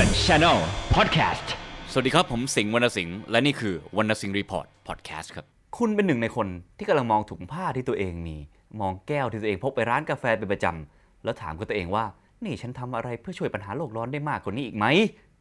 อน Channel Podcast สวัสดีครับ ผมสิงห์วรรณสิงห์และนี่คือวรรณสิงห์ Report Podcast ครับ คุณเป็นหนึ่งในคนที่กำลังมองถุงผ้าที่ตัวเองมี มองแก้วที่ตัวเองพกไปร้านกาแฟเป็นประจำแล้วถามกับตัวเองว่า นี่ฉันทำอะไรเพื่อช่วยปัญหาโลกร้อนได้มากกว่านี้อีกไหม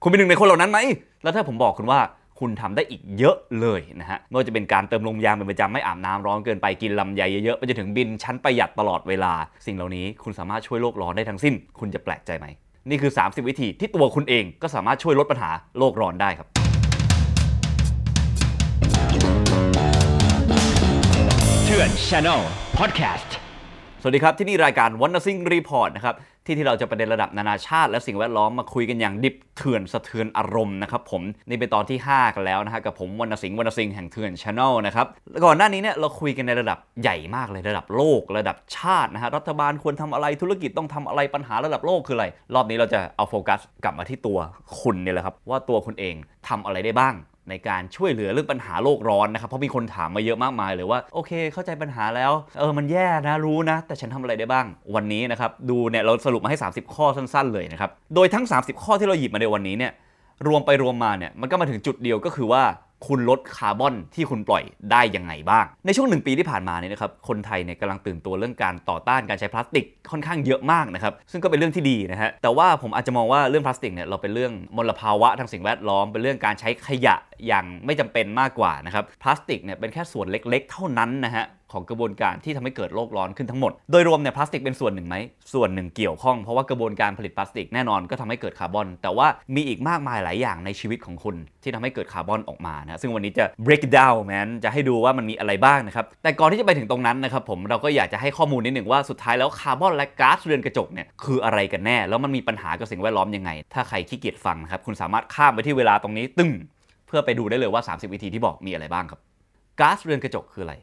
คุณเป็นหนึ่งในคนเหล่านั้นไหม แล้วถ้าผมบอกคุณว่าคุณทำได้อีกเยอะเลยนะฮะไม่ว่าจะเป็นการเติมลมยางเป็นประจำไม่อาบน้ำร้อนเกินไปกินลำไยเยอะๆไปจนถึงบินชั้นประหยัดตลอดเวลา สิ่งเหล่านี้คุณสามารถช่วยโลกร้อนได้ทั้งสิ้น คุณจะแปลกใจไหม นี่คือ 30 วิธีที่ตัวคุณเองก็สามารถช่วยลดปัญหาโลกร้อนได้ครับ เถื่อน Channel Podcast สวัสดีครับ ที่นี่รายการวรรณสิงห์ Report นะครับ ที่ที่เราจะประเด็นระดับนานาชาติ และสิ่งแวดล้อมมาคุยกันอย่างดิบเถื่อนสะเทือนอารมณ์นะครับผมนี่เป็นตอนที่ 5 กันแล้วนะฮะกับผมวรรณสิงห์วรรณสิงห์แห่งเถื่อน Channel นะครับก่อนหน้านี้เนี่ยเราคุยกันในระดับใหญ่มากเลยระดับโลก ระดับชาตินะฮะรัฐบาลควรทำอะไรธุรกิจต้องทำอะไรปัญหาระดับโลกคืออะไรรอบนี้เราจะเอาโฟกัสกลับมาที่ตัวคุณเนี่ยแหละครับว่าตัวคุณเองทำอะไรได้บ้าง ในการช่วยเหลือเรื่องปัญหาโลกร้อนนะครับเพราะมีคนถามมาเยอะมากมายเลยว่าโอเค เข้าใจปัญหาแล้วเออมันแย่นะรู้นะ แต่ฉันทำอะไรได้บ้าง วันนี้นะครับดูเนี่ยเราสรุปมาให้ 30 ข้อสั้น ๆ เลยนะครับโดยทั้ง 30 ข้อที่เราหยิบมาในวันนี้เนี่ยรวมไปรวมมาเนี่ยมันก็มาถึงจุดเดียวก็คือว่า คุณลดคาร์บอนที่คุณปล่อยได้ยังไงบ้าง ในช่วงหนึ่งปีที่ผ่านมาเนี่ยนะครับคนไทยเนี่ยกำลังตื่นตัวเรื่องการต่อต้านการใช้พลาสติกค่อนข้างเยอะมากนะครับซึ่งก็เป็นเรื่องที่ดีนะฮะแต่ว่าผมอาจจะมองว่าเรื่องพลาสติกเนี่ยเราเป็นเรื่องมลภาวะทางสิ่งแวดล้อม เป็นเรื่องการใช้ขยะอย่างไม่จำเป็นมากกว่านะครับพลาสติกเนี่ยเป็นแค่ส่วนเล็ก ๆ เท่านั้นนะฮะ ของกระบวนการที่ทำให้เกิดโลกร้อนขึ้นทั้งหมด โดยรวมเนี่ยพลาสติกเป็นส่วนหนึ่งไหม ส่วนหนึ่งเกี่ยวข้อง เพราะว่ากระบวนการผลิตพลาสติกแน่นอนก็ทำให้เกิดคาร์บอน แต่ว่ามีอีกมากมายหลายอย่างในชีวิตของคุณที่ทำให้เกิดคาร์บอนออกมานะซึ่งวันนี้จะ break down แม่งจะให้ดูว่ามันมีอะไรบ้างนะครับ แต่ก่อนที่จะไปถึงตรงนั้นนะครับผมเราก็อยากจะให้ข้อมูลนิดหนึ่งว่าสุดท้ายแล้วคาร์บอนและก๊าซเรือนกระจกเนี่ยคืออะไรกันแน่ แล้วมันมีปัญหากับสิ่งแวดล้อมยังไง ถ้าใครขี้เกียจฟังนะครับคุณสามารถข้ามไปที่เวลาตรงนี้ตึ้งเพื่อไปดูได้เลยว่า 30 วิธีที่บอกมีอะไรบ้างครับก๊าซเรือนกระจกคืออะไร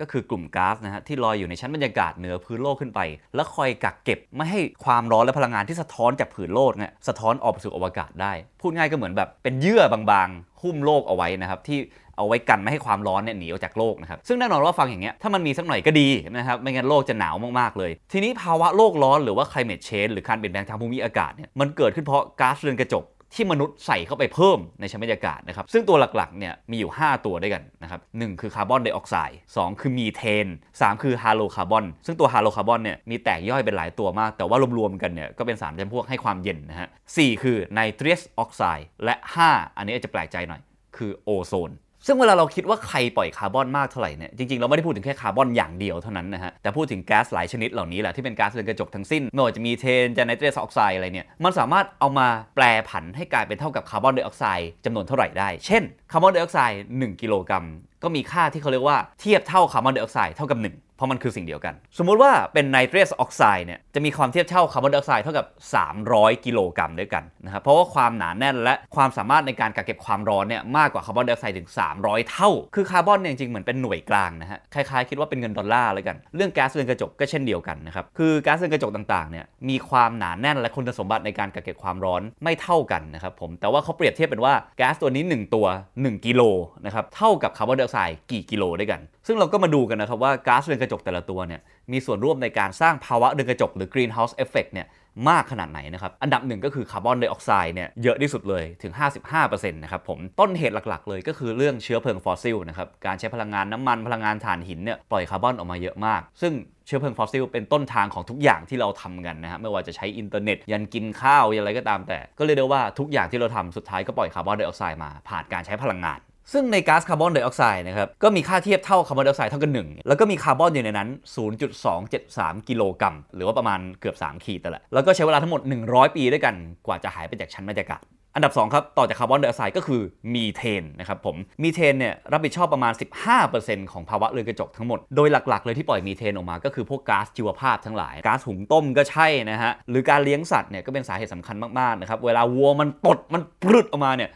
ก็คือกลุ่มก๊าซนะฮะที่ลอยอยู่ในชั้นบรรยากาศเหนือพื้นโลกขึ้นไป แล้วคอยกักเก็บไม่ให้ความร้อนและพลังงานที่สะท้อนจากผืนโลกเนี่ยสะท้อนออกไปสู่อวกาศได้ พูดง่ายก็เหมือนแบบเป็นเยื่อบางๆหุ้มโลกเอาไว้นะครับที่เอาไว้กันไม่ให้ความร้อนเนี่ยหนีออกจากโลกนะครับ ซึ่งแน่นอนว่าฟังอย่างเงี้ยถ้ามันมีสักหน่อยก็ดีนะครับ ไม่งั้นโลกจะหนาวมาก ๆ เลย ทีนี้ภาวะโลกร้อนหรือว่า climate change หรือการเปลี่ยนแปลงทางภูมิอากาศเนี่ยมันเกิดขึ้นเพราะก๊าซเรือนกระจก ที่มนุษย์ใส่เข้าไปเพิ่มในชั้นบรรยากาศนะครับ ซึ่งตัวหลักๆเนี่ยมีอยู่ 5 ตัวด้วยกันนะครับหคือคาร์บอนไดออกไซด์สคือมีเทน 3 คือฮาโลคาร์บอน ซึ่งตัวฮาโลคาร์บอนเนี่ยมีแตกย่อยเป็นหลายตัวมาก แต่ว่ารวมๆกันเนี่ยก็เป็นสารจำพวกให้ความเย็นนะฮะ 4 คือไนตรัสออกไซด์และ 5 อันนี้อาจจะแปลกใจหน่อย คือโอโซน ซึ่งเวลาเราคิดว่าใครปล่อยคาร์บอนมากเท่าไหร่เนี่ย จริงๆ เราไม่ได้พูดถึงแค่คาร์บอนอย่างเดียวเท่านั้นนะฮะ แต่พูดถึงแก๊สหลายชนิดเหล่านี้แหละที่เป็นก๊าซเรือนกระจกทั้งสิ้นไม่ว่าจะมีเทนจะไนตรัสออกไซด์อะไรเนี่ย มันสามารถเอามาแปลผันให้กลายเป็นเท่ากับคาร์บอนไดออกไซด์จำนวนเท่าไหร่ได้ เช่นคาร์บอนไดออกไซด์1กิโลกรัม ก็มีค่าที่เขาเรียกว่าเทียบเท่าคาร์บอนไดออกไซด์เท่ากับ 1 เพราะมันคือสิ่งเดียวกัน สมมุติว่าเป็นไนตรัสออกไซด์เนี่ยจะมีความเทียบเท่าคาร์บอนไดออกไซด์เท่ากับ 300 กิโลกรัมด้วยกันนะครับเพราะว่าความหนาแน่นและความสามารถในการกักเก็บความร้อนเนี่ยมากกว่าคาร์บอนไดออกไซด์ถึง 300 เท่า คือคาร์บอนเนี่ยจริงๆเหมือนเป็นหน่วยกลางนะฮะคล้ายๆคิดว่าเป็นเงินดอลลาร์เลยกันเรื่องแก๊สเรือนกระจกก็เช่นเดียวกันนะครับคือแก๊สเรือนกระจกต่างๆเนี่ยมีความหนาแน่นและคุณสมบัติในการกักเก็บความร้อนไม่เท่ากันนะครับผมแต่ว่าเขาเปรียบเทียบเป็นว่าแก๊สตัวนี้ 1 ตัว 1 กิโลนะครับเท่ากับคาร์บอนไดออกไซด์กี่กิโลด้วยกัน ซึ่งเราก็มาดูกันนะครับว่าก๊าซเรือนกระจกแต่ละตัวเนี่ยมีส่วนร่วมในการสร้างภาวะเรือนกระจกหรือ greenhouse effect เนี่ยมากขนาดไหนนะครับ อันดับหนึ่งก็คือคาร์บอนไดออกไซด์เนี่ยเยอะที่สุดเลยถึง 55%นะครับผม ต้นเหตุหลักๆ เลยก็คือเรื่องเชื้อเพลิงฟอสซิลนะครับ การใช้พลังงานน้ำมันพลังงานถ่านหินเนี่ยปล่อยคาร์บอนออกมาเยอะมาก ซึ่งเชื้อเพลิงฟอสซิลเป็นต้นทางของทุกอย่างที่เราทำกันนะฮะไม่ว่าจะใช้อินเทอร์เน็ต ยันกินข้าวยันอะไรก็ตามแต่ ก็เรียกได้ว่าทุกอย่างที่เราทำสุดท้ายก็ปล่อยคาร์บอนไดออกไซด์มาผ่านการใช้พลังงาน ซึ่งในก๊าซคาร์บอนไดออกไซด์นะครับก็มีค่าเทียบเท่าคาร์บอนไดออกไซด์เท่ากัน1แล้วก็มีคาร์บอนอยู่ในนั้น 0.273 กิโลกรัม หรือว่าประมาณเกือบ 3 ขีดแต่ละ แล้วก็ใช้เวลาทั้งหมด 100 ปีด้วยกันกว่าจะหายไปจากชั้นบรรยากาศอันดับ 2 ครับ ต่อจากคาร์บอนไดออกไซด์ก็คือมีเทนนะครับผม มีเทนเนี่ยรับผิดชอบประมาณ 15%ของภาวะเรือนกระจกทั้งหมด โดยหลักๆ เลยที่ปล่อยมีเทนออกมาก็คือพวกก๊าซชีวภาพทั้งหลาย ก๊าซหุงต้มก็ใช่นะฮะ หรือการเลี้ยงสัตว์เนี่ยก็เป็นสาเหตุสำคัญมากๆนะครับ เวลาวัวมันตดมันปลุดออกมาเนี่ย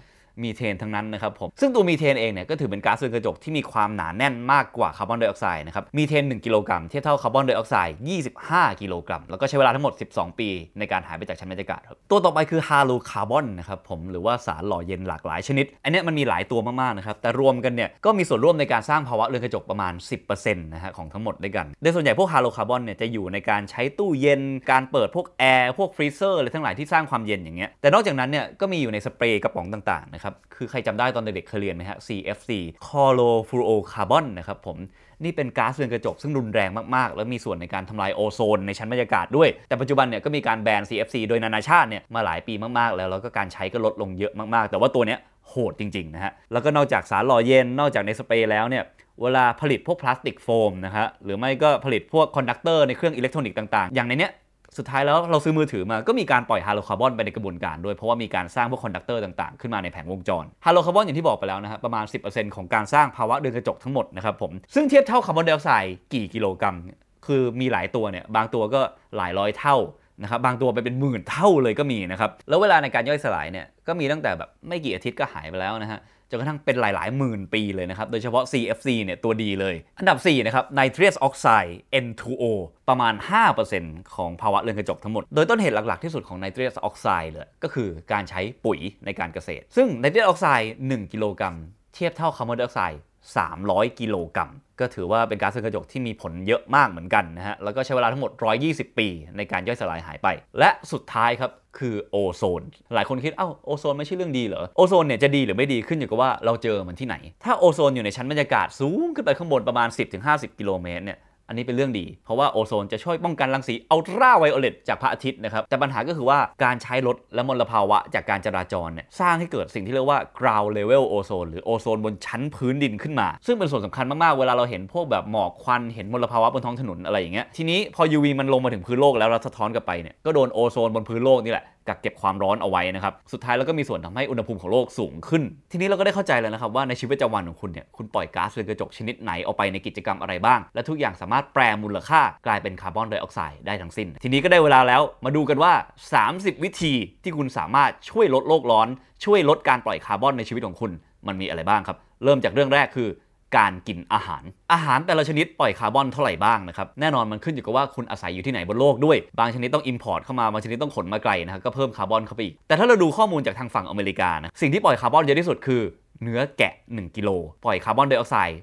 มีเทนทั้งนั้นนะครับผม ซึ่งตัวมีเทนเองเนี่ยก็ถือเป็นก๊าซเรือนกระจกที่มีความหนาแน่นมากกว่าคาร์บอนไดออกไซด์นะครับ มีเทน 1 กิโลกรัมเทียบเท่าคาร์บอนไดออกไซด์ 25 กิโลกรัม แล้วก็ใช้เวลาทั้งหมด 12 ปีในการหายไปจากชั้นบรรยากาศครับ ตัวต่อไปคือฮาโลคาร์บอนนะครับผม หรือว่าสารหล่อเย็นหลากหลายชนิด อันนี้มันมีหลายตัวมากๆนะครับ แต่รวมกันเนี่ยก็มีส่วนร่วมในการสร้างภาวะเรือนกระจกประมาณ 10%นะฮะของทั้งหมดด้วยกัน โดยส่วนใหญ่พวกฮาโลคาร์บอนเนี่ยจะอยู่ในการใช้ตู้เย็น การเปิดพวกแอร์ พวก freezer อะไรทั้งหลายที่สร้างความเย็นอย่างเงี้ย แต่นอกจากนั้นเนี่ยก็มีอยู่ในสเปรย์กระป๋องต่างๆนะครับคือใครจำได้ตอนเด็กๆเคยเรียนไหมฮะ CFC chlorofluorocarbon นะครับผม นี่เป็นก๊าซเรือนกระจกซึ่งรุนแรงมากๆ แล้วมีส่วนในการทำลายโอโซนในชั้นบรรยากาศด้วย แต่ปัจจุบันเนี่ยก็มีการแบน CFC โดยนานาชาติเนี่ยมาหลายปีมากๆ แล้ว แล้วก็การใช้ก็ลดลงเยอะมากๆ แต่ว่าตัวเนี้ยโหดจริงๆนะฮะ แล้วก็นอกจากสารหล่อเย็น นอกจากในสเปรย์แล้วเนี่ยเวลาผลิตพวกพลาสติกโฟมนะฮะ หรือไม่ก็ผลิตพวก conductor ในเครื่องอิเล็กทรอนิกส์ต่างๆ อย่างในเนี้ย สุดท้ายแล้วเราซื้อมือถือมาก็มีการปล่อยฮาโลคาร์บอนไปในกระบวนการด้วย เพราะว่ามีการสร้างพวก conductor ต่างๆ ขึ้นมาในแผงวงจรฮาโลคาร์บอนอย่างที่บอกไปแล้วนะฮะประมาณ 10%ของการสร้างภาวะเรือนกระจกทั้งหมดนะครับผมซึ่งเทียบเท่าคาร์บอนไดออกไซด์กี่กิโลกรัม คือมีหลายตัวเนี่ยบางตัวก็หลายร้อยเท่านะครับบางตัวไปเป็นหมื่นเท่าเลยก็มีนะครับแล้วเวลาในการย่อยสลายเนี่ยก็มีตั้งแต่แบบไม่กี่อาทิตย์ก็หายไปแล้วนะฮะ จนกระทั่งเป็นหลาย ๆ หมื่นปีเลยนะครับ โดยเฉพาะ CFC เนี่ยตัวดีเลย อันดับ 4 นะครับ Nitrous Oxide N2O ประมาณ 5%ของภาวะเรือนกระจกทั้งหมด โดยต้นเหตุหลัก ๆ ที่สุดของ Nitrous Oxide เลย ก็คือการใช้ปุ๋ยในการเกษตร ซึ่ง Nitrous Oxide 1 กิโลกรัมเทียบเท่าคาร์บอนไดออกไซด์ 300 กิโลกรัม ก็ถือว่าเป็นก๊าซเรือนกระจกที่มีผลเยอะมากเหมือนกันนะฮะ แล้วก็ใช้เวลาทั้งหมด 120 ปี ในการย่อยสลายหายไป และสุดท้ายครับคือโอโซน หลายคนคิด เอ้า โอโซนไม่ใช่เรื่องดีเหรอ โอโซนเนี่ยจะดีหรือไม่ดีขึ้นอยู่กับว่าเราเจอมันที่ไหน ถ้าโอโซนอยู่ในชั้นบรรยากาศสูงขึ้นไปข้างบนประมาณ 10-50 กิโลเมตรเนี่ย อันนี้เป็นเรื่องดี เพราะว่าโอโซนจะช่วยป้องกันรังสีอัลตราไวโอเลตจากพระอาทิตย์นะครับ แต่ปัญหาก็คือว่าการใช้รถและมลภาวะจากการจราจรเนี่ยสร้างให้เกิดสิ่งที่เรียกว่า ground level ozone หรือโอโซนบนชั้นพื้นดินขึ้นมา ซึ่งเป็นส่วนสำคัญมาก ๆ เวลาเราเห็นพวกแบบหมอกควันเห็นมลภาวะบนท้องถนนอะไรอย่างเงี้ยทีนี้พอ UV มันลงมาถึงพื้นโลกแล้วแล้วสะท้อนกลับไปเนี่ยก็โดนโอโซนบนพื้นโลกนี่แหละ กักเก็บความร้อนเอาไว้นะครับ สุดท้ายแล้วก็มีส่วนทำให้อุณหภูมิของโลกสูงขึ้น ทีนี้เราก็ได้เข้าใจแล้วนะครับว่าในชีวิตประจำวันของคุณเนี่ยคุณปล่อยก๊าซเรือนกระจกชนิดไหนออกไปในกิจกรรมอะไรบ้าง และทุกอย่างสามารถแปรมูลค่ากลายเป็นคาร์บอนไดออกไซด์ได้ทั้งสิ้น ทีนี้ก็ได้เวลาแล้วมาดูกันว่า 30 วิธีที่คุณสามารถช่วยลดโลกร้อน ช่วยลดการปล่อยคาร์บอนในชีวิตของคุณ มันมีอะไรบ้างครับ เริ่มจากเรื่องแรกคือ การกินอาหาร อาหารแต่ละชนิดปล่อยคาร์บอนเท่าไหร่บ้างนะครับ แน่นอนมันขึ้นอยู่กับว่าคุณอาศัยอยู่ที่ไหนบนโลกด้วย บางชนิดต้อง import เข้ามา บางชนิดต้องขนมาไกลนะครับ ก็เพิ่มคาร์บอนเข้าไปอีก แต่ถ้าเราดูข้อมูลจากทางฝั่งอเมริกานะ สิ่งที่ปล่อยคาร์บอนเยอะที่สุดคือเนื้อแกะ 1 กิโล ปล่อยคาร์บอนไดออกไซด์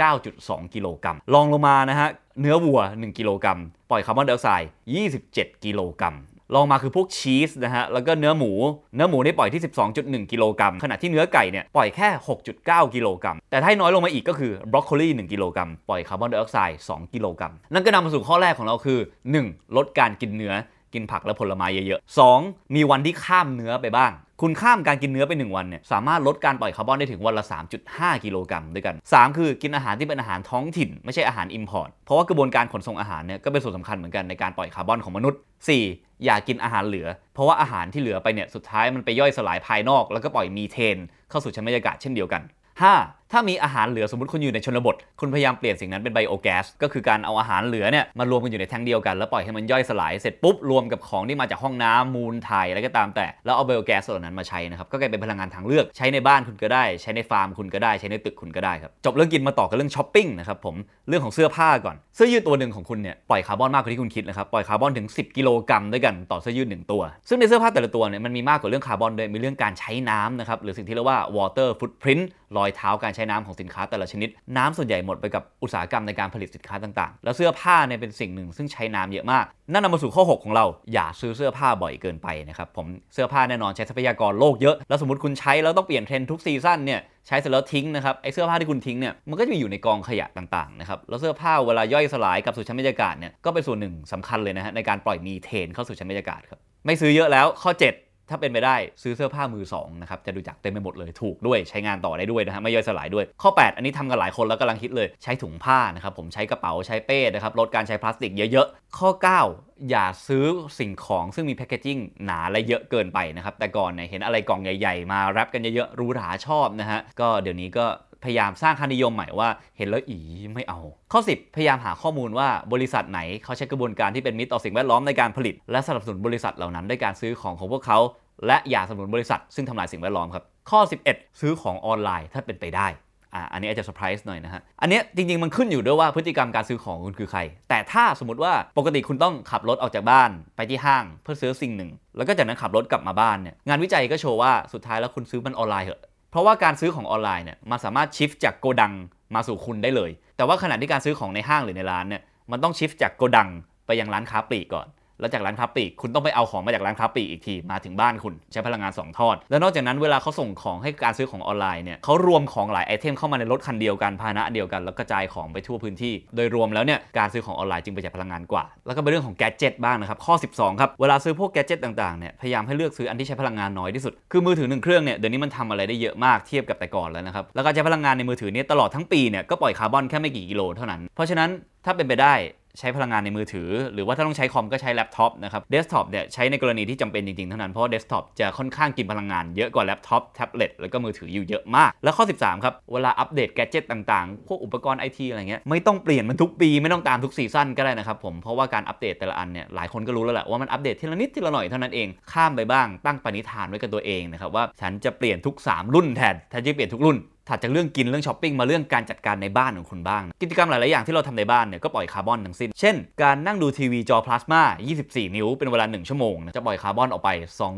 39.2 กิโลกรัมรองลงมานะฮะ เนื้อวัว 1 กิโลกรัม ปล่อยคาร์บอนไดออกไซด์ 27 กิโลกรัม รองมาคือพวกชีสนะฮะ แล้วก็เนื้อหมู เนื้อหมูได้ปล่อยที่ 12.1 กิโลกรัม ขณะที่เนื้อไก่เนี่ยปล่อยแค่ 6.9 กิโลกรัม แต่ถ้าน้อยลงมาอีกก็คือบรอกโคลี1กิโลกรัม ปล่อยคาร์บอนไดออกไซด์ 2 กิโลกรัม นั่นก็นำมาสู่ข้อแรกของเราคือ 1. ลดการกินเนื้อ กินผักและผลไม้เยอะๆ 2. มีวันที่ข้ามเนื้อไปบ้าง คุณข้ามการกินเนื้อไป 1 วันเนี่ยสามารถลดการปล่อยคาร์บอนได้ถึงวันละ 3.5 กิโลกรัมด้วยกัน 3 คือกินอาหารที่เป็นอาหารท้องถิ่น ไม่ใช่อาหาร import เพราะว่ากระบวนการขนส่งอาหารเนี่ยก็เป็นส่วนสำคัญเหมือนกันในการปล่อยคาร์บอนของมนุษย์ 4. อย่ากินอาหารเหลือ เพราะว่าอาหารที่เหลือไปเนี่ยสุดท้ายมันไปย่อยสลายภายนอก แล้วก็ปล่อยมีเทน เข้าสู่ชั้นบรรยากาศเช่นเดียวกัน 5. ถ้ามีอาหารเหลือสมมติคุณอยู่ในชนบท คุณพยายามเปลี่ยนสิ่งนั้นเป็น biogas ก็คือการเอาอาหารเหลือเนี่ยมารวมกันอยู่ในแท็งก์เดียวกัน แล้วปล่อยให้มันย่อยสลายเสร็จปุ๊บรวมกับของที่มาจากห้องน้ำมูลถ่ายอะไรก็ตามแต่แล้วเอา biogas เหล่านั้นมาใช้นะครับก็กลายเป็นพลังงานทางเลือกใช้ในบ้านคุณก็ได้ ใช้ในฟาร์มคุณก็ได้ใช้ในตึกคุณก็ได้ครับจบเรื่องกินมาต่อกับเรื่องช้อปปิ้งนะครับผมเรื่องของเสื้อผ้าก่อนเสื้อยืดตัวหนึ่งของคุณเนี่ยปล่อยคาร์บอนมากกว่าที่คุณคิดนะครับปล่อยคาร์บอนถึง 10 กิโลกรัมด้วยกันต่อเสื้อยืดหนึ่งตัว ซึ่งในเสื้อผ้าแต่ละตัวเนี่ยมันมีมากกว่าเรื่องคาร์บอนด้วยมีเรื่องการใช้น้ำนะครับหรือสิ่งที่เรียกว่า water footprint รอยเท้าการใช้น้ำของสินค้าแต่ละชนิด น้ำส่วนใหญ่หมดไปกับอุตสาหกรรมในการผลิตสินค้าต่างๆ แล้วเสื้อผ้าเนี่ยเป็นสิ่งหนึ่งซึ่งใช้น้ำเยอะมาก นั่นนำมาสู่ข้อ 6 ของเรา อย่าซื้อเสื้อผ้าบ่อยเกินไปนะครับผมเสื้อผ้าแน่นอนใช้ทรัพยากรโลกเยอะ แล้วสมมติคุณใช้แล้วต้องเปลี่ยนเทรนด์ทุกซีซั่นเนี่ยใช้เสร็จแล้วทิ้งนะครับไอเสื้อผ้าที่คุณทิ้งเนี่ยมันก็จะอยู่ในกองขยะต่างๆนะครับแล้วเสื้อผ้าเวลาย่อยสลายกับสู่ชั้นบรรยากาศเนี่ยก็เป็นส่วนหนึ่งสำคัญเลยนะฮะในการปล่อยมีเทนเข้าสู่ชั้นบรรยากาศครับไม่ซื้อเยอะแล้วข้อ 7 ถ้าเป็นไปได้ซื้อเสื้อผ้ามือ2นะครับจะดูจากเต็มไปหมดเลยถูกด้วยใช้งานต่อได้ด้วยนะฮะไม่ย่อยสลายด้วย ข้อ 8 อันนี้ทำกันหลายคนแล้วกำลังคิดเลยใช้ถุงผ้านะครับผมใช้กระเป๋าใช้เป้นะครับลดการใช้พลาสติกเยอะๆ ข้อ 9 อย่าซื้อสิ่งของซึ่งมีแพคเกจิ้งหนาและเยอะเกินไปนะครับแต่ก่อนเนี่ยเห็นอะไรกล่องใหญ่ ๆ มาแรปกันเยอะๆรู้หราชอบนะฮะก็เดี๋ยวนี้ก็ พยายามสร้างค่านิยมใหม่ว่าเห็นแล้วอีไม่เอา ข้อ 10 พยายามหาข้อมูลว่าบริษัทไหนเขาใช้กระบวนการที่เป็นมิตรต่อสิ่งแวดล้อมในการผลิต และสนับสนุนบริษัทเหล่านั้นด้วยการซื้อของของพวกเขา และอย่าสนับสนุนบริษัท ซึ่งทำลายสิ่งแวดล้อมครับข้อ 11 ซื้อของออนไลน์ถ้าเป็นไปได้อ่าอันนี้อาจจะเซอร์ไพรส์หน่อยนะฮะ อันนี้จริง ๆ มันขึ้นอยู่ด้วยว่าพฤติกรรมการซื้อของคุณคือใคร แต่ถ้าสมมติว่าปกติคุณต้องขับรถออกจากบ้านไปที่ห้างเพื่อซื้อสิ่งหนึ่ง แล้วก็จากนั้นขับรถกลับมาบ้านเนี่ย งานวิจัยก็โชว์ว่าสุดท้ายแล้วคุณซื้อมันออนไลน์เหอะ เพราะว่าการซื้อของออนไลน์เนี่ยมันสามารถ ship จากโกดังมาสู่คุณได้เลย แต่ว่าขณะที่การซื้อของในห้างหรือในร้านเนี่ยมันต้อง ship จากโกดังไปยังร้านค้าปลีกก่อน แล้วจากร้านค้าปลีกคุณต้องไปเอาของมาจากร้านค้าปลีกอีกทีมาถึงบ้านคุณใช้พลังงาน 2 ทอด แล้วนอกจากนั้นเวลาเขาส่งของให้การซื้อของออนไลน์เนี่ยเขารวมของหลายไอเทมเข้ามาในรถคันเดียวกันพาหนะเดียวกันแล้วกระจายของไปทั่วพื้นที่ โดยรวมแล้วเนี่ยการซื้อของออนไลน์จึงประหยัดพลังงานกว่า แล้วก็เป็นเรื่องของ gadget บ้างนะครับข้อ 12ครับเวลาซื้อพวก gadget ต่างๆเนี่ยพยายามให้เลือกซื้ออันที่ใช้พลังงานน้อยที่สุดคือมือถือหนึ่งเครื่องเนี่ยเดี๋ยวนี้มันทำอะไรได้เยอะมากเทียบกับแต่ก่อนแล้วนะครับแล้วการใช้พลังงานในมือถือเนี่ยตลอดทั้งปีเนี่ยก็ปล่อยคาร์บอนแค่ไม่กี่กิโลเท่านั้นเพราะฉะนั้นถ้าเป็นไปได้ ใช้พลังงานในมือถือ หรือว่าถ้าต้องใช้คอมก็ใช้แล็ปท็อปนะครับเดสก์ท็อปเนี่ยใช้ในกรณีที่จำเป็นจริงๆ เท่านั้น เพราะเดสก์ท็อปจะค่อนข้างกินพลังงานเยอะกว่าแล็ปท็อปแท็บเล็ตแล้วก็มือถืออยู่เยอะมาก แล้วข้อ 13 ครับ เวลาอัปเดต gadget ต่างๆ พวกอุปกรณ์ไอทีอะไรเงี้ยไม่ต้องเปลี่ยนมันทุกปีไม่ต้องตามทุกซีซั่นก็ได้นะครับผมเพราะว่าการอัปเดตแต่ละอันเนี่ยหลายคนก็รู้แล้วแหละว่ามันอัปเดตทีละนิดทีละหน่อยเท่านั้นเองข้ามไปบ้างตั้งปณิธานไว้กับตัวเองนะครับว่าฉันจะเปลี่ยนทุก 3 รุ่นแทนแทนที่เปลี่ยนทุกรุ่น ถัดจากเรื่องกินเรื่องช้อปปิ้งมาเรื่องการจัดการในบ้านของคุณบ้าง กิจกรรมหลาย ๆ อย่างที่เราทำในบ้านเนี่ยก็ปล่อยคาร์บอนทั้งสิ้น เช่น การนั่งดูทีวีจอพลาสมา24 นิ้วเป็นเวลา 1 ชั่วโมงนะจะปล่อยคาร์บอนออกไป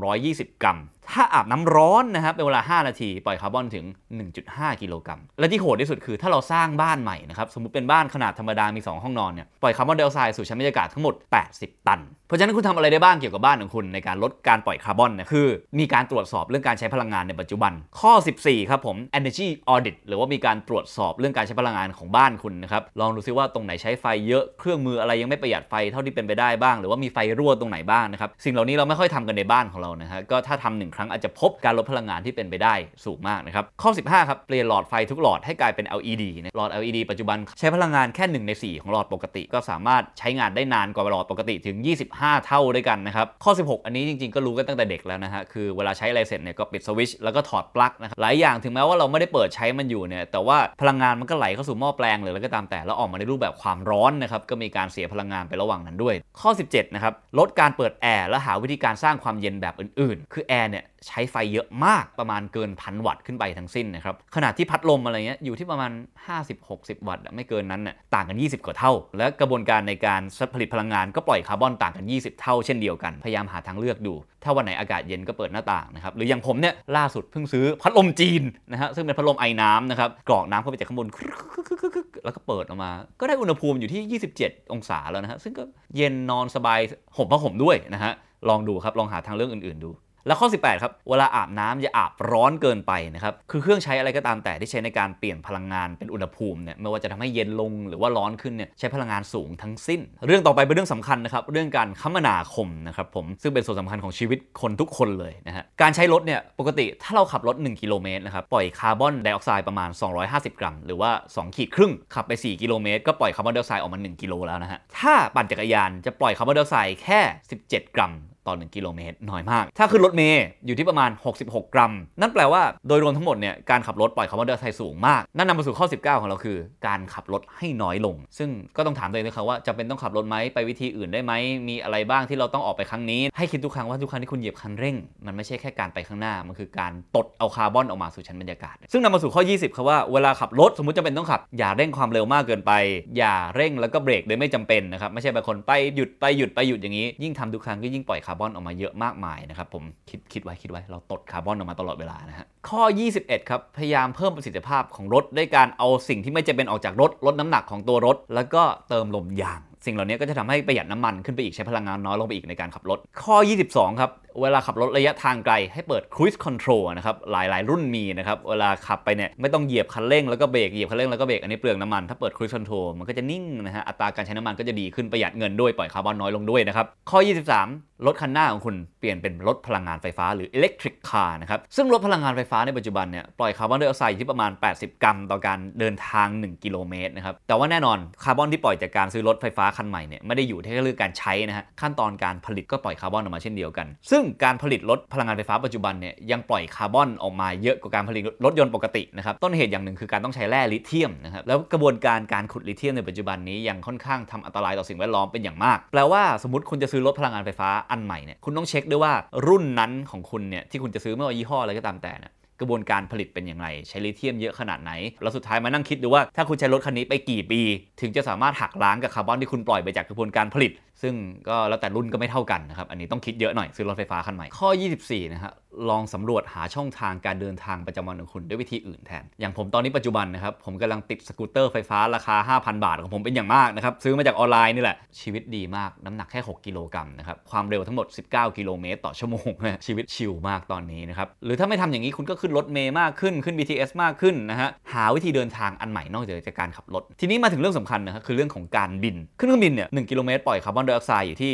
220 กรัม ถ้าอาบน้ำร้อนนะครับเป็นเวลา 5 นาที ปล่อยคาร์บอนถึง 1.5 กิโลกรัม และที่โหดที่สุดคือถ้าเราสร้างบ้านใหม่นะครับ สมมติเป็นบ้านขนาดธรรมดา มี 2 ห้องนอนเนี่ย ปล่อยคาร์บอนไดออกไซด์สู่ชั้นบรรยากาศทั้งหมด 80 ตัน เพราะฉะนั้นคุณทำอะไรได้บ้างเกี่ยวกับบ้านของคุณในการลดการปล่อยคาร์บอนเนี่ยคือ มีการตรวจสอบเรื่องการใช้พลังงานในปัจจุบัน ข้อ 14 ครับผม energy audit หรือว่ามีการตรวจสอบเรื่องการใช้พลังงานของบ้านคุณนะครับ ลองดูซิว่าตรงไหนใช้ไฟเยอะเครื่องมืออะไรยังไม่ประหยัดไฟเท่าที่เป็นไปได้บ้าง หรือว่ามีไฟรั่วตรงไหนบ้างนะครับสิ่งเหล่านี้เราไม่ค่อยทำกันในบ้านของเรานะฮะก็ถ้าทำหนึ่งรั้งอาจจะพบการลดพลังงานที่เป็นไปได้สูงมากนะครับ ข้อ 15 ครับ เปลี่ยนหลอดไฟทุกหลอดให้กลายเป็น LED นะหลอด LED ปัจจุบันใช้พลังงานแค่ 1 ใน 4 ของหลอดปกติ ก็สามารถใช้งานได้นานกว่าหลอดปกติถึง 25 เท่าด้วยกันนะครับ ข้อ 16 อันนี้จริงๆ ก็รู้กันตั้งแต่เด็กแล้วนะฮะ คือเวลาใช้อะไรเสร็จเนี่ยก็ปิดสวิตช์แล้วก็ถอดปลั๊กนะครับ หลายอย่างถึงแม้ว่าเราไม่ได้เปิดใช้มันอยู่เนี่ย แต่ว่าพลังงานมันก็ไหลเข้าสู่หม้อแปลงหรืออะไรก็ตามแต่แล้วออกมาในรูปแบบความร้อนนะครับ ก็มีการเสียพลังงานไประหว่างนั้นด้วย ข้อ 17 นะครับ ลดการเปิดแอร์และหาวิธีการสร้างความเย็นแบบอื่นๆ คือแอร์เนี่ยใช้ไฟเยอะมากประมาณเกินพันวัตต์ขึ้นไปทั้งสิ้นนะครับขนาดที่พัดลมอะไรเงี้ยอยู่ที่ประมาณ 50-60 วัตต์ไม่เกินนั้นน่ะต่างกัน 20 กว่าเท่า และกระบวนการในการผลิตพลังงานก็ปล่อยคาร์บอนต่างกัน 20 เท่าเช่นเดียวกันพยายามหาทางเลือกดู ถ้าวันไหนอากาศเย็นก็เปิดหน้าต่างนะครับหรืออย่างผมเนี่ยล่าสุดเพิ่งซื้อพัดลมจีนนะฮะซึ่งเป็นพัดลมไอ้น้ำนะครับกรอกน้ำเข้าไปจากข้างบนแล้วก็เปิดออกมา ก็ได้อุณหภูมิอยู่ที่ 27 องศาแล้วนะฮะซึ่งก็เย็นนอนสบายห่มผ้าห่มด้วยนะฮะลองดูครับลองหาทางเลือกอื่น ๆดู แล้วข้อ 18 ครับ เวลาอาบน้ำอย่าอาบร้อนเกินไปนะครับ คือเครื่องใช้อะไรก็ตามแต่ที่ใช้ในการเปลี่ยนพลังงานเป็นอุณหภูมิเนี่ย ไม่ว่าจะทำให้เย็นลงหรือว่าร้อนขึ้นเนี่ย ใช้พลังงานสูงทั้งสิ้น เรื่องต่อไปเป็นเรื่องสำคัญนะครับ เรื่องการคมนาคมนะครับผม ซึ่งเป็นส่วนสำคัญของชีวิตคนทุกคนเลยนะฮะ การใช้รถเนี่ย ปกติถ้าเราขับรถ 1 กิโลเมตรนะครับ ปล่อยคาร์บอนไดออกไซด์ประมาณ 250 กรัม หรือว่า 2 ขีดครึ่ง ขับไป 4 กิโลเมตรก็ปล่อยคาร์บอนไดออกไซด์ออกมา 1 กิโลแล้วนะฮะ ถ้าปั่นจักรยานจะปล่อยคาร์บอนไดออกไซด์แค่ 17 กรัม ต่อ 1 กิโลเมตรน้อยมาก ถ้าขึ้นรถเมล์อยู่ที่ประมาณ 66 กรัม นั่นแปลว่าโดยรวมทั้งหมดเนี่ยการขับรถปล่อยคาร์บอนไดออกไซด์สูงมาก นั่นนำมาสู่ข้อ 19 ของเราคือ การขับรถให้น้อยลง ซึ่งก็ต้องถามตัวเองนะครับว่าจำเป็นต้องขับรถไหมไปวิธีอื่นได้ไหมมีอะไรบ้างที่เราต้องออกไปครั้งนี้ ให้คิดทุกครั้งว่าทุกครั้งที่คุณเหยียบคันเร่ง มันไม่ใช่แค่การไปข้างหน้ามันคือการตดเอาคาร์บอนออกมาสู่ชั้นบรรยากาศ ซึ่งนำมาสู่ข้อ 20ครับว่าเวลาขับรถสมมติจำเป็นต้องขับ อย่าเร่งความเร็วมากเกินไป อย่าเร่งแล้วก็เบรกโดยไม่จำเป็นนะครับไม่ใช่บางคนไปหยุดไปหยุดไปหยุดอย่างนี้ ยิ่งทำทุกครั้งก็ยิ่งปล่อยคาร์บอนออกมาเยอะมากมายนะครับผมคิดคิดไว้คิดไว้เราตดคาร์บอนออกมาตลอดเวลานะฮะข้อ 21 ครับพยายามเพิ่มประสิทธิภาพของรถด้วยการเอาสิ่งที่ไม่จำเป็นออกจากรถลดน้ำหนักของตัวรถ แล้วก็เติมลมยาง สิ่งเหล่านี้ก็จะทำให้ประหยัดน้ำมันขึ้นไปอีกใช้พลังงานน้อยลงไปอีกในการขับรถ ข้อ 22 ครับเวลาขับรถระยะทางไกลให้เปิด cruise control นะครับ หลายๆ รุ่นมีนะครับ เวลาขับไปเนี่ยไม่ต้องเหยียบคันเร่งแล้วก็เบรก เหยียบคันเร่งแล้วก็เบรก อันนี้เปลืองน้ำมัน ถ้าเปิด cruise control มันก็จะนิ่งนะฮะ อัตราการใช้น้ำมันก็จะดีขึ้นประหยัดเงินด้วย ปล่อยคาร์บอนน้อยลงด้วยนะครับ ข้อ 23 รถคันหน้าของคุณเปลี่ยนเป็นรถพลังงานไฟฟ้าหรือ electric car นะครับ ซึ่งรถพลังงานไฟฟ้าในปัจจุบันเนี่ยปล่อยคาร์บอนไดออกไซด์ที่ประมาณ 80 กรัม ต่อการเดินทาง 1 กิโลเมตรนะครับ แต่ว่าแน่นอนคาร์บอนที่ปล่อยจากการซื้อรถไฟฟ้าคันใหม่เนี่ยไม่ได้อยู่แค่เรื่องการใช้นะฮะขั้นตอนการผลิตก็ปล่อยคาร์บอนออกมาเช่นเดียวกันซึ่งการผลิตรถพลังงานไฟฟ้าปัจจุบันเนี่ยยังปล่อยคาร์บอนออกมาเยอะกว่าการผลิตรถยนต์ปกตินะครับต้นเหตุอย่างหนึ่งคือการต้องใช้แร่ลิเธียมนะครับแล้วกระบวนการการขุดลิเธียมในปัจจุบันนี้ยังค่อนข้างทำอันตรายต่อสิ่งแวดล้อมเป็นอย่างมาก แปลว่าสมมติคุณจะซื้อรถพลังงานไฟฟ้าอันใหม่เนี่ยคุณต้องเช็คด้วยว่ารุ่นนั้นของคุณเนี่ยที่คุณจะซื้อไม่ว่ายี่ห้ออะไรก็ตามแต่เนี่ยกระบวนการผลิตเป็นอย่างไร ใช้ลิเธียมเยอะขนาดไหน แล้วสุดท้ายมานั่งคิดดูว่าถ้าคุณใช้รถคันนี้ไปกี่ปี ถึงจะสามารถหักล้างกับคาร์บอนที่คุณปล่อยไปจากกระบวนการผลิต ซึ่งก็แล้วแต่รุ่นก็ไม่เท่ากันนะครับ อันนี้ต้องคิดเยอะหน่อยซื้อรถไฟฟ้าคันใหม่ ข้อ 24 นะฮะลองสำรวจหาช่องทางการเดินทางประจำวันของคุณด้วยวิธีอื่นแทน อย่างผมตอนนี้ปัจจุบันนะครับ ผมกำลังติดสกูตเตอร์ไฟฟ้าราคา 5,000 บาทของผมเป็นอย่างมากนะครับ ซื้อมาจากออนไลน์นี่แหละ ชีวิตดีมากน้ำหนักแค่ 6 กิโลกรัมนะครับ ความเร็วทั้งหมด 19 กิโลเมตรต่อชั่วโมง ชีวิตชิลมากตอนนี้นะครับ หรือถ้าไม่ทำอย่างนี้คุณก็ขึ้นรถเมย์มากขึ้นขึ้น BTS มากขึ้นนะฮะหาวิธีเดินทางอันใหม่นอกจากการขับรถทีนี้มาถึงเรื่องสำคัญนะครับคือเรื่องของการบินขึ้นเครื่องบินเนี่ย1กิโลเมตรปล่อยคาร์บอนไดออกไซด์อยู่ที่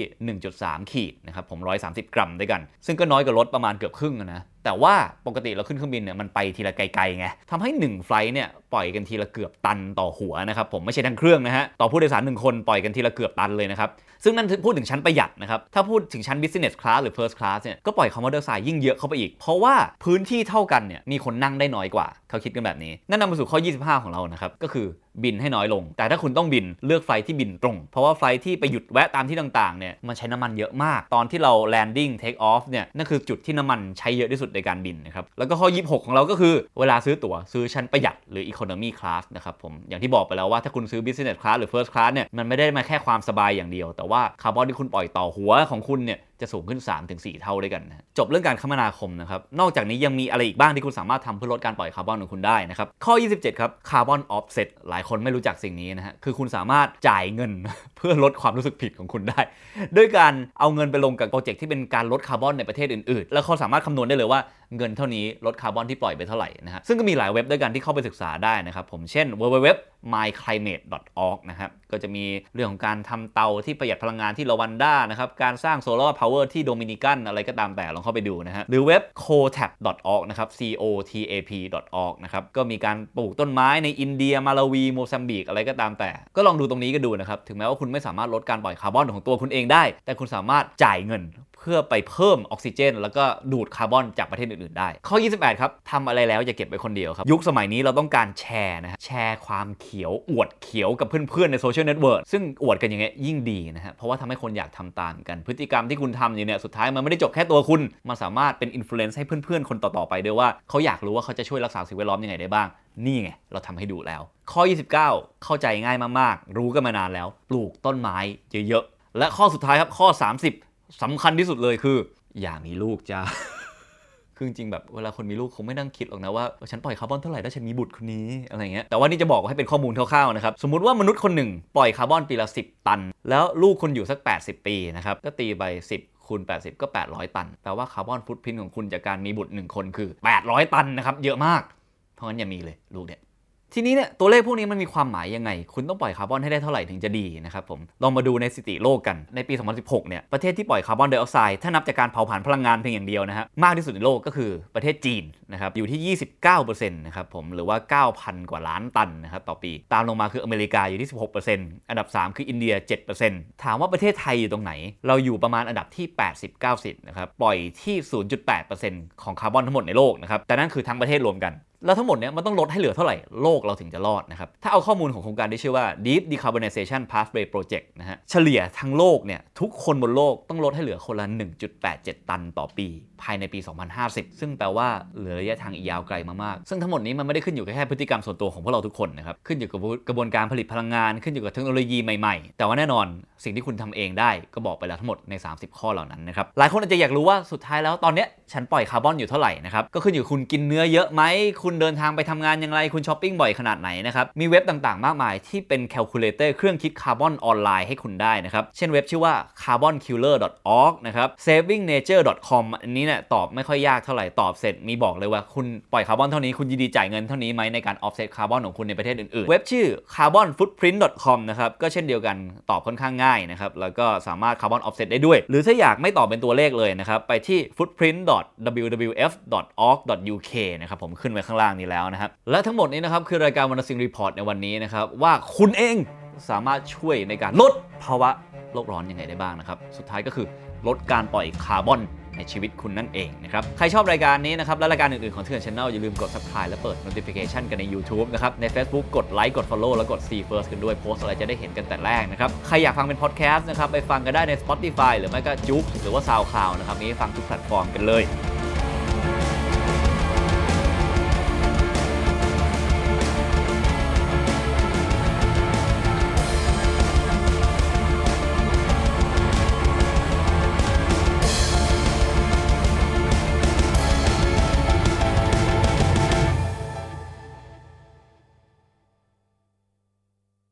1.3 ขีดนะครับผม 130 กรัมด้วยกัน ซึ่งก็น้อยกว่ารถประมาณเกือบครึ่งนะ แต่ว่าปกติเราขึ้นเครื่องบินเนี่ยมันไปทีละไกลๆไงทำให้1ไฟล์เนี่ยปล่อยกันทีละเกือบตันต่อหัวนะครับผมไม่ใช่ทั้งเครื่องนะฮะต่อผู้โดยสารหนึ่งคนปล่อยกันทีละเกือบตันเลยนะครับซึ่งนั่นพูดถึงชั้นประหยัดนะครับถ้าพูดถึงชั้น business class หรือ first class เนี่ยก็ปล่อยคาร์บอนไดออกไซด์ยิ่งเยอะเข้าไปอีก เพราะว่าพื้นที่เท่ากันเนี่ยมีคนนั่งได้น้อยกว่าเขาคิดกันแบบนี้ นั่นนำมาสู่ข้อ 25 ของเรานะครับก็คือบินให้น้อยลง แต่ถ้าคุณต้องบินเลือกไฟที่บินตรง เพราะว่าไฟที่ไปหยุดแวะตามที่ต่างๆเนี่ยมันใช้น้ำมันเยอะมาก ตอนที่เรา landing take off เนี่ยนั่นคือจุดที่น้ำมันใช้เยอะที่สุดในการบินนะครับ แล้วก็ข้อ 26 ของเราก็คือเวลาซื้อตั๋วซื้อชั้นประหยัดหรือ economy class นะครับผม อย่างที่บอกไปแล้วว่าถ้าคุณซื้อ business class หรือ first class เนี่ยมันไม่ได้มาแค่ความสบายอย่างเดียว แต่ว่าคาร์บอนที่คุณปล่อยต่อหัวของคุณเนี่ย จะสูงขึ้น 3-4 เท่าด้วยกันนะจบเรื่องการคมนาคมนะครับ นอกจากนี้ยังมีอะไรอีกบ้างที่คุณสามารถทำเพื่อลดการปล่อยคาร์บอนของคุณได้นะครับ ข้อ 27 ครับ carbon offset หลายคนไม่รู้จักสิ่งนี้นะฮะ คือคุณสามารถจ่ายเงินเพื่อลดความรู้สึกผิดของคุณได้ ด้วยการเอาเงินไปลงกับโปรเจกต์ที่เป็นการลดคาร์บอนในประเทศอื่นๆ แล้วเขาสามารถคำนวณได้เลยว่าเงินเท่านี้ลดคาร์บอนที่ปล่อยไปเท่าไหร่นะฮะซึ่งก็มีหลายเว็บด้วยกันที่เข้าไปศึกษาได้นะครับผมเช่น www myclimate.org นะครับ ก็จะมีเรื่องของการทำเตาที่ประหยัดพลังงานที่ลาวันด้านะครับ การสร้าง solar power ที่โดมินิกัน อะไรก็ตามแต่ลองเข้าไปดูนะฮะ หรือเว็บ cotap.org นะครับ cotap.org นะครับ ก็มีการปลูกต้นไม้ในอินเดีย มาลาวี โมซัมบิก อะไรก็ตามแต่ ก็ลองดูตรงนี้ก็ดูนะครับ ถึงแม้ว่าคุณไม่สามารถลดการปล่อยคาร์บอนของตัวคุณเองได้ แต่คุณสามารถจ่ายเงิน เพื่อไปเพิ่มออกซิเจน แล้วก็ดูดคาร์บอนจากประเทศอื่นๆได้ ข้อ 28 ครับทำอะไรแล้วอย่าเก็บไว้คนเดียวครับ ยุคสมัยนี้เราต้องการแชร์นะฮะแชร์ความเขียวอวดเขียวกับเพื่อนๆในโซเชียลเน็ตเวิร์กซึ่งอวดกันอย่างเงี้ยยิ่งดีนะฮะเพราะว่าทำให้คนอยากทำตามกันพฤติกรรมที่คุณทำอยู่เนี่ยสุดท้ายมันไม่ได้จบแค่ตัวคุณ มันสามารถเป็น influence ให้เพื่อนๆคนต่อๆไปด้วยว่าเขาอยากรู้ว่าเขาจะช่วยรักษาสิ่งแวดล้อมยังไงได้บ้างนี่ไง เราทำให้ดูแล้ว ข้อ 29 เข้าใจง่ายมากๆ รู้กันมานานแล้ว ปลูกต้นไม้เยอะๆ และข้อสุดท้ายครับ ข้อ 30 สำคัญที่สุดเลยคือ อย่ามีลูกจ้าคือจริงๆแบบเวลาคนมีลูกคงไม่นั่งคิดหรอกนะว่าฉันปล่อยคาร์บอนเท่าไหร่ถ้าฉันมีบุตรคนนี้อะไรเงี้ยแต่ว่านี่จะบอกว่าให้เป็นข้อมูลคร่าวๆนะครับ สมมุติว่ามนุษย์คนหนึ่งปล่อยคาร์บอนปีละ 10 ตัน แล้วลูกคนอยู่สัก 80 ปีนะครับก็ตีไป 10คูณ80 ก็ 800 ตันแปลว่าคาร์บอนฟุตพิ้นของคุณจากการมีบุตร 1 คนคือ 800 ตันนะครับเยอะมากเพราะงั้นอย่ามีเลยลูกเนี่ย ทีนี้เนี่ยตัวเลขพวกนี้มันมีความหมายยังไง คุณต้องปล่อยคาร์บอนให้ได้เท่าไหร่ถึงจะดีนะครับผมลองมาดูในสถิติโลกกันในปี 2016 เนี่ยประเทศที่ปล่อยคาร์บอนไดออกไซด์ถ้านับจากการเผาผลาญพลังงานเพียงอย่างเดียวนะฮะมากที่สุดในโลกก็คือประเทศจีนนะครับอยู่ที่ 29%นะครับผมหรือว่า 9,000 กว่าล้านตันนะครับต่อปี ตามลงมาคืออเมริกาอยู่ที่ 16%อันดับ 3 คืออินเดีย 7%ถามว่าประเทศไทยอยู่ตรงไหน เราอยู่ประมาณอันดับที่ 80-90นะครับปล่อยที่ 0.8%ของคาร์บอนทั้งหมดในโลกนะครับแต่นั่นคือทั้งประเทศรวมกัน แล้วทั้งหมดเนี้ยมันต้องลดให้เหลือเท่าไหร่ โลกเราถึงจะรอดนะครับ ถ้าเอาข้อมูลของโครงการที่ชื่อว่า Deep Decarbonization Pathway Project นะฮะ เฉลี่ยทั้งโลกเนี่ยทุกคนบนโลกต้องลดให้เหลือคนละ 1.87 ตันต่อปี ภายในปี 2050 ซึ่งแปลว่าเหลือระยะทางอีกยาวไกลมากๆ ซึ่งทั้งหมดนี้มันไม่ได้ขึ้นอยู่แค่พฤติกรรมส่วนตัวของพวกเราทุกคนนะครับ ขึ้นอยู่กับกระบวนการผลิตพลังงาน ขึ้นอยู่กับเทคโนโลยีใหม่ๆ แต่ว่าแน่นอนสิ่งที่คุณทำเองได้ก็บอกไปแล้วทั้งหมดใน 30 ข้อเหล่านั้นนะครับ หลายคนอาจจะอยากรู้ว่าสุดท้ายแล้วตอนเนี้ยฉันปล่อยคาร์บอนอยู่เท่าไหร่นะครับ ก็ขึ้นอยู่คุณกินเนื้อเยอะไหมคุณเดินทางไปทำงานอย่างไร คุณช้อปปิ้งบ่อยขนาดไหนนะครับ มีเว็บต่างๆ มากมายที่เป็น calculator เครื่องคิดคาร์บอนออนไลน์ให้คุณได้นะครับ เช่นเว็บชื่อว่า carbonkiller.org นะครับ savingnature.com อันนี้เนี่ยตอบไม่ค่อยยากเท่าไหร่ ตอบเสร็จมีบอกเลยว่าคุณปล่อยคาร์บอนเท่านี้คุณยินดีจ่ายเงินเท่านี้ไหมในการ offset คาร์บอนของคุณในประเทศอื่นๆ เว็บชื่อ carbonfootprint.com นะครับก็เช่นเดียวกันตอบค่อนข้างง่ายนะครับแล้วก็สามารถ carbon offset ได้ด้วย หรือถ้าอยากไม่ตอบเป็นตัวเลขเลยนะครับไปที่ footprint.wwf.org.uk นะครับผมขึ้นไว้ข้างล่างนี้แล้วนะครับ และทั้งหมดนี้นะครับคือรายการวรรณสิงห์ Report ในวันนี้นะครับ ว่าคุณเองสามารถช่วยในการลดภาวะโลกร้อนยังไงได้บ้างนะครับ สุดท้ายก็คือลดการปล่อยคาร์บอนในชีวิตคุณนั่นเองนะครับ ใครชอบรายการนี้นะครับ และรายการอื่น ๆ ของเถื่อนช n แนลอย่าลืมกด subscribe และเปิด notification กันใน YouTube นะครับ ใน Facebook กดไลค์กด follow แล้วกด see first กันด้วยโพสอะไรจะได้เห็นกันแต่แรกนะครับ ใครอยากฟังเป็น podcast นะครับ ไปฟังกันได้ใน Spotify หรือไม่ก็ JOOX หรือว่า SoundCloud นะครับมีฟังทุกแพลตฟอร์มกันเลย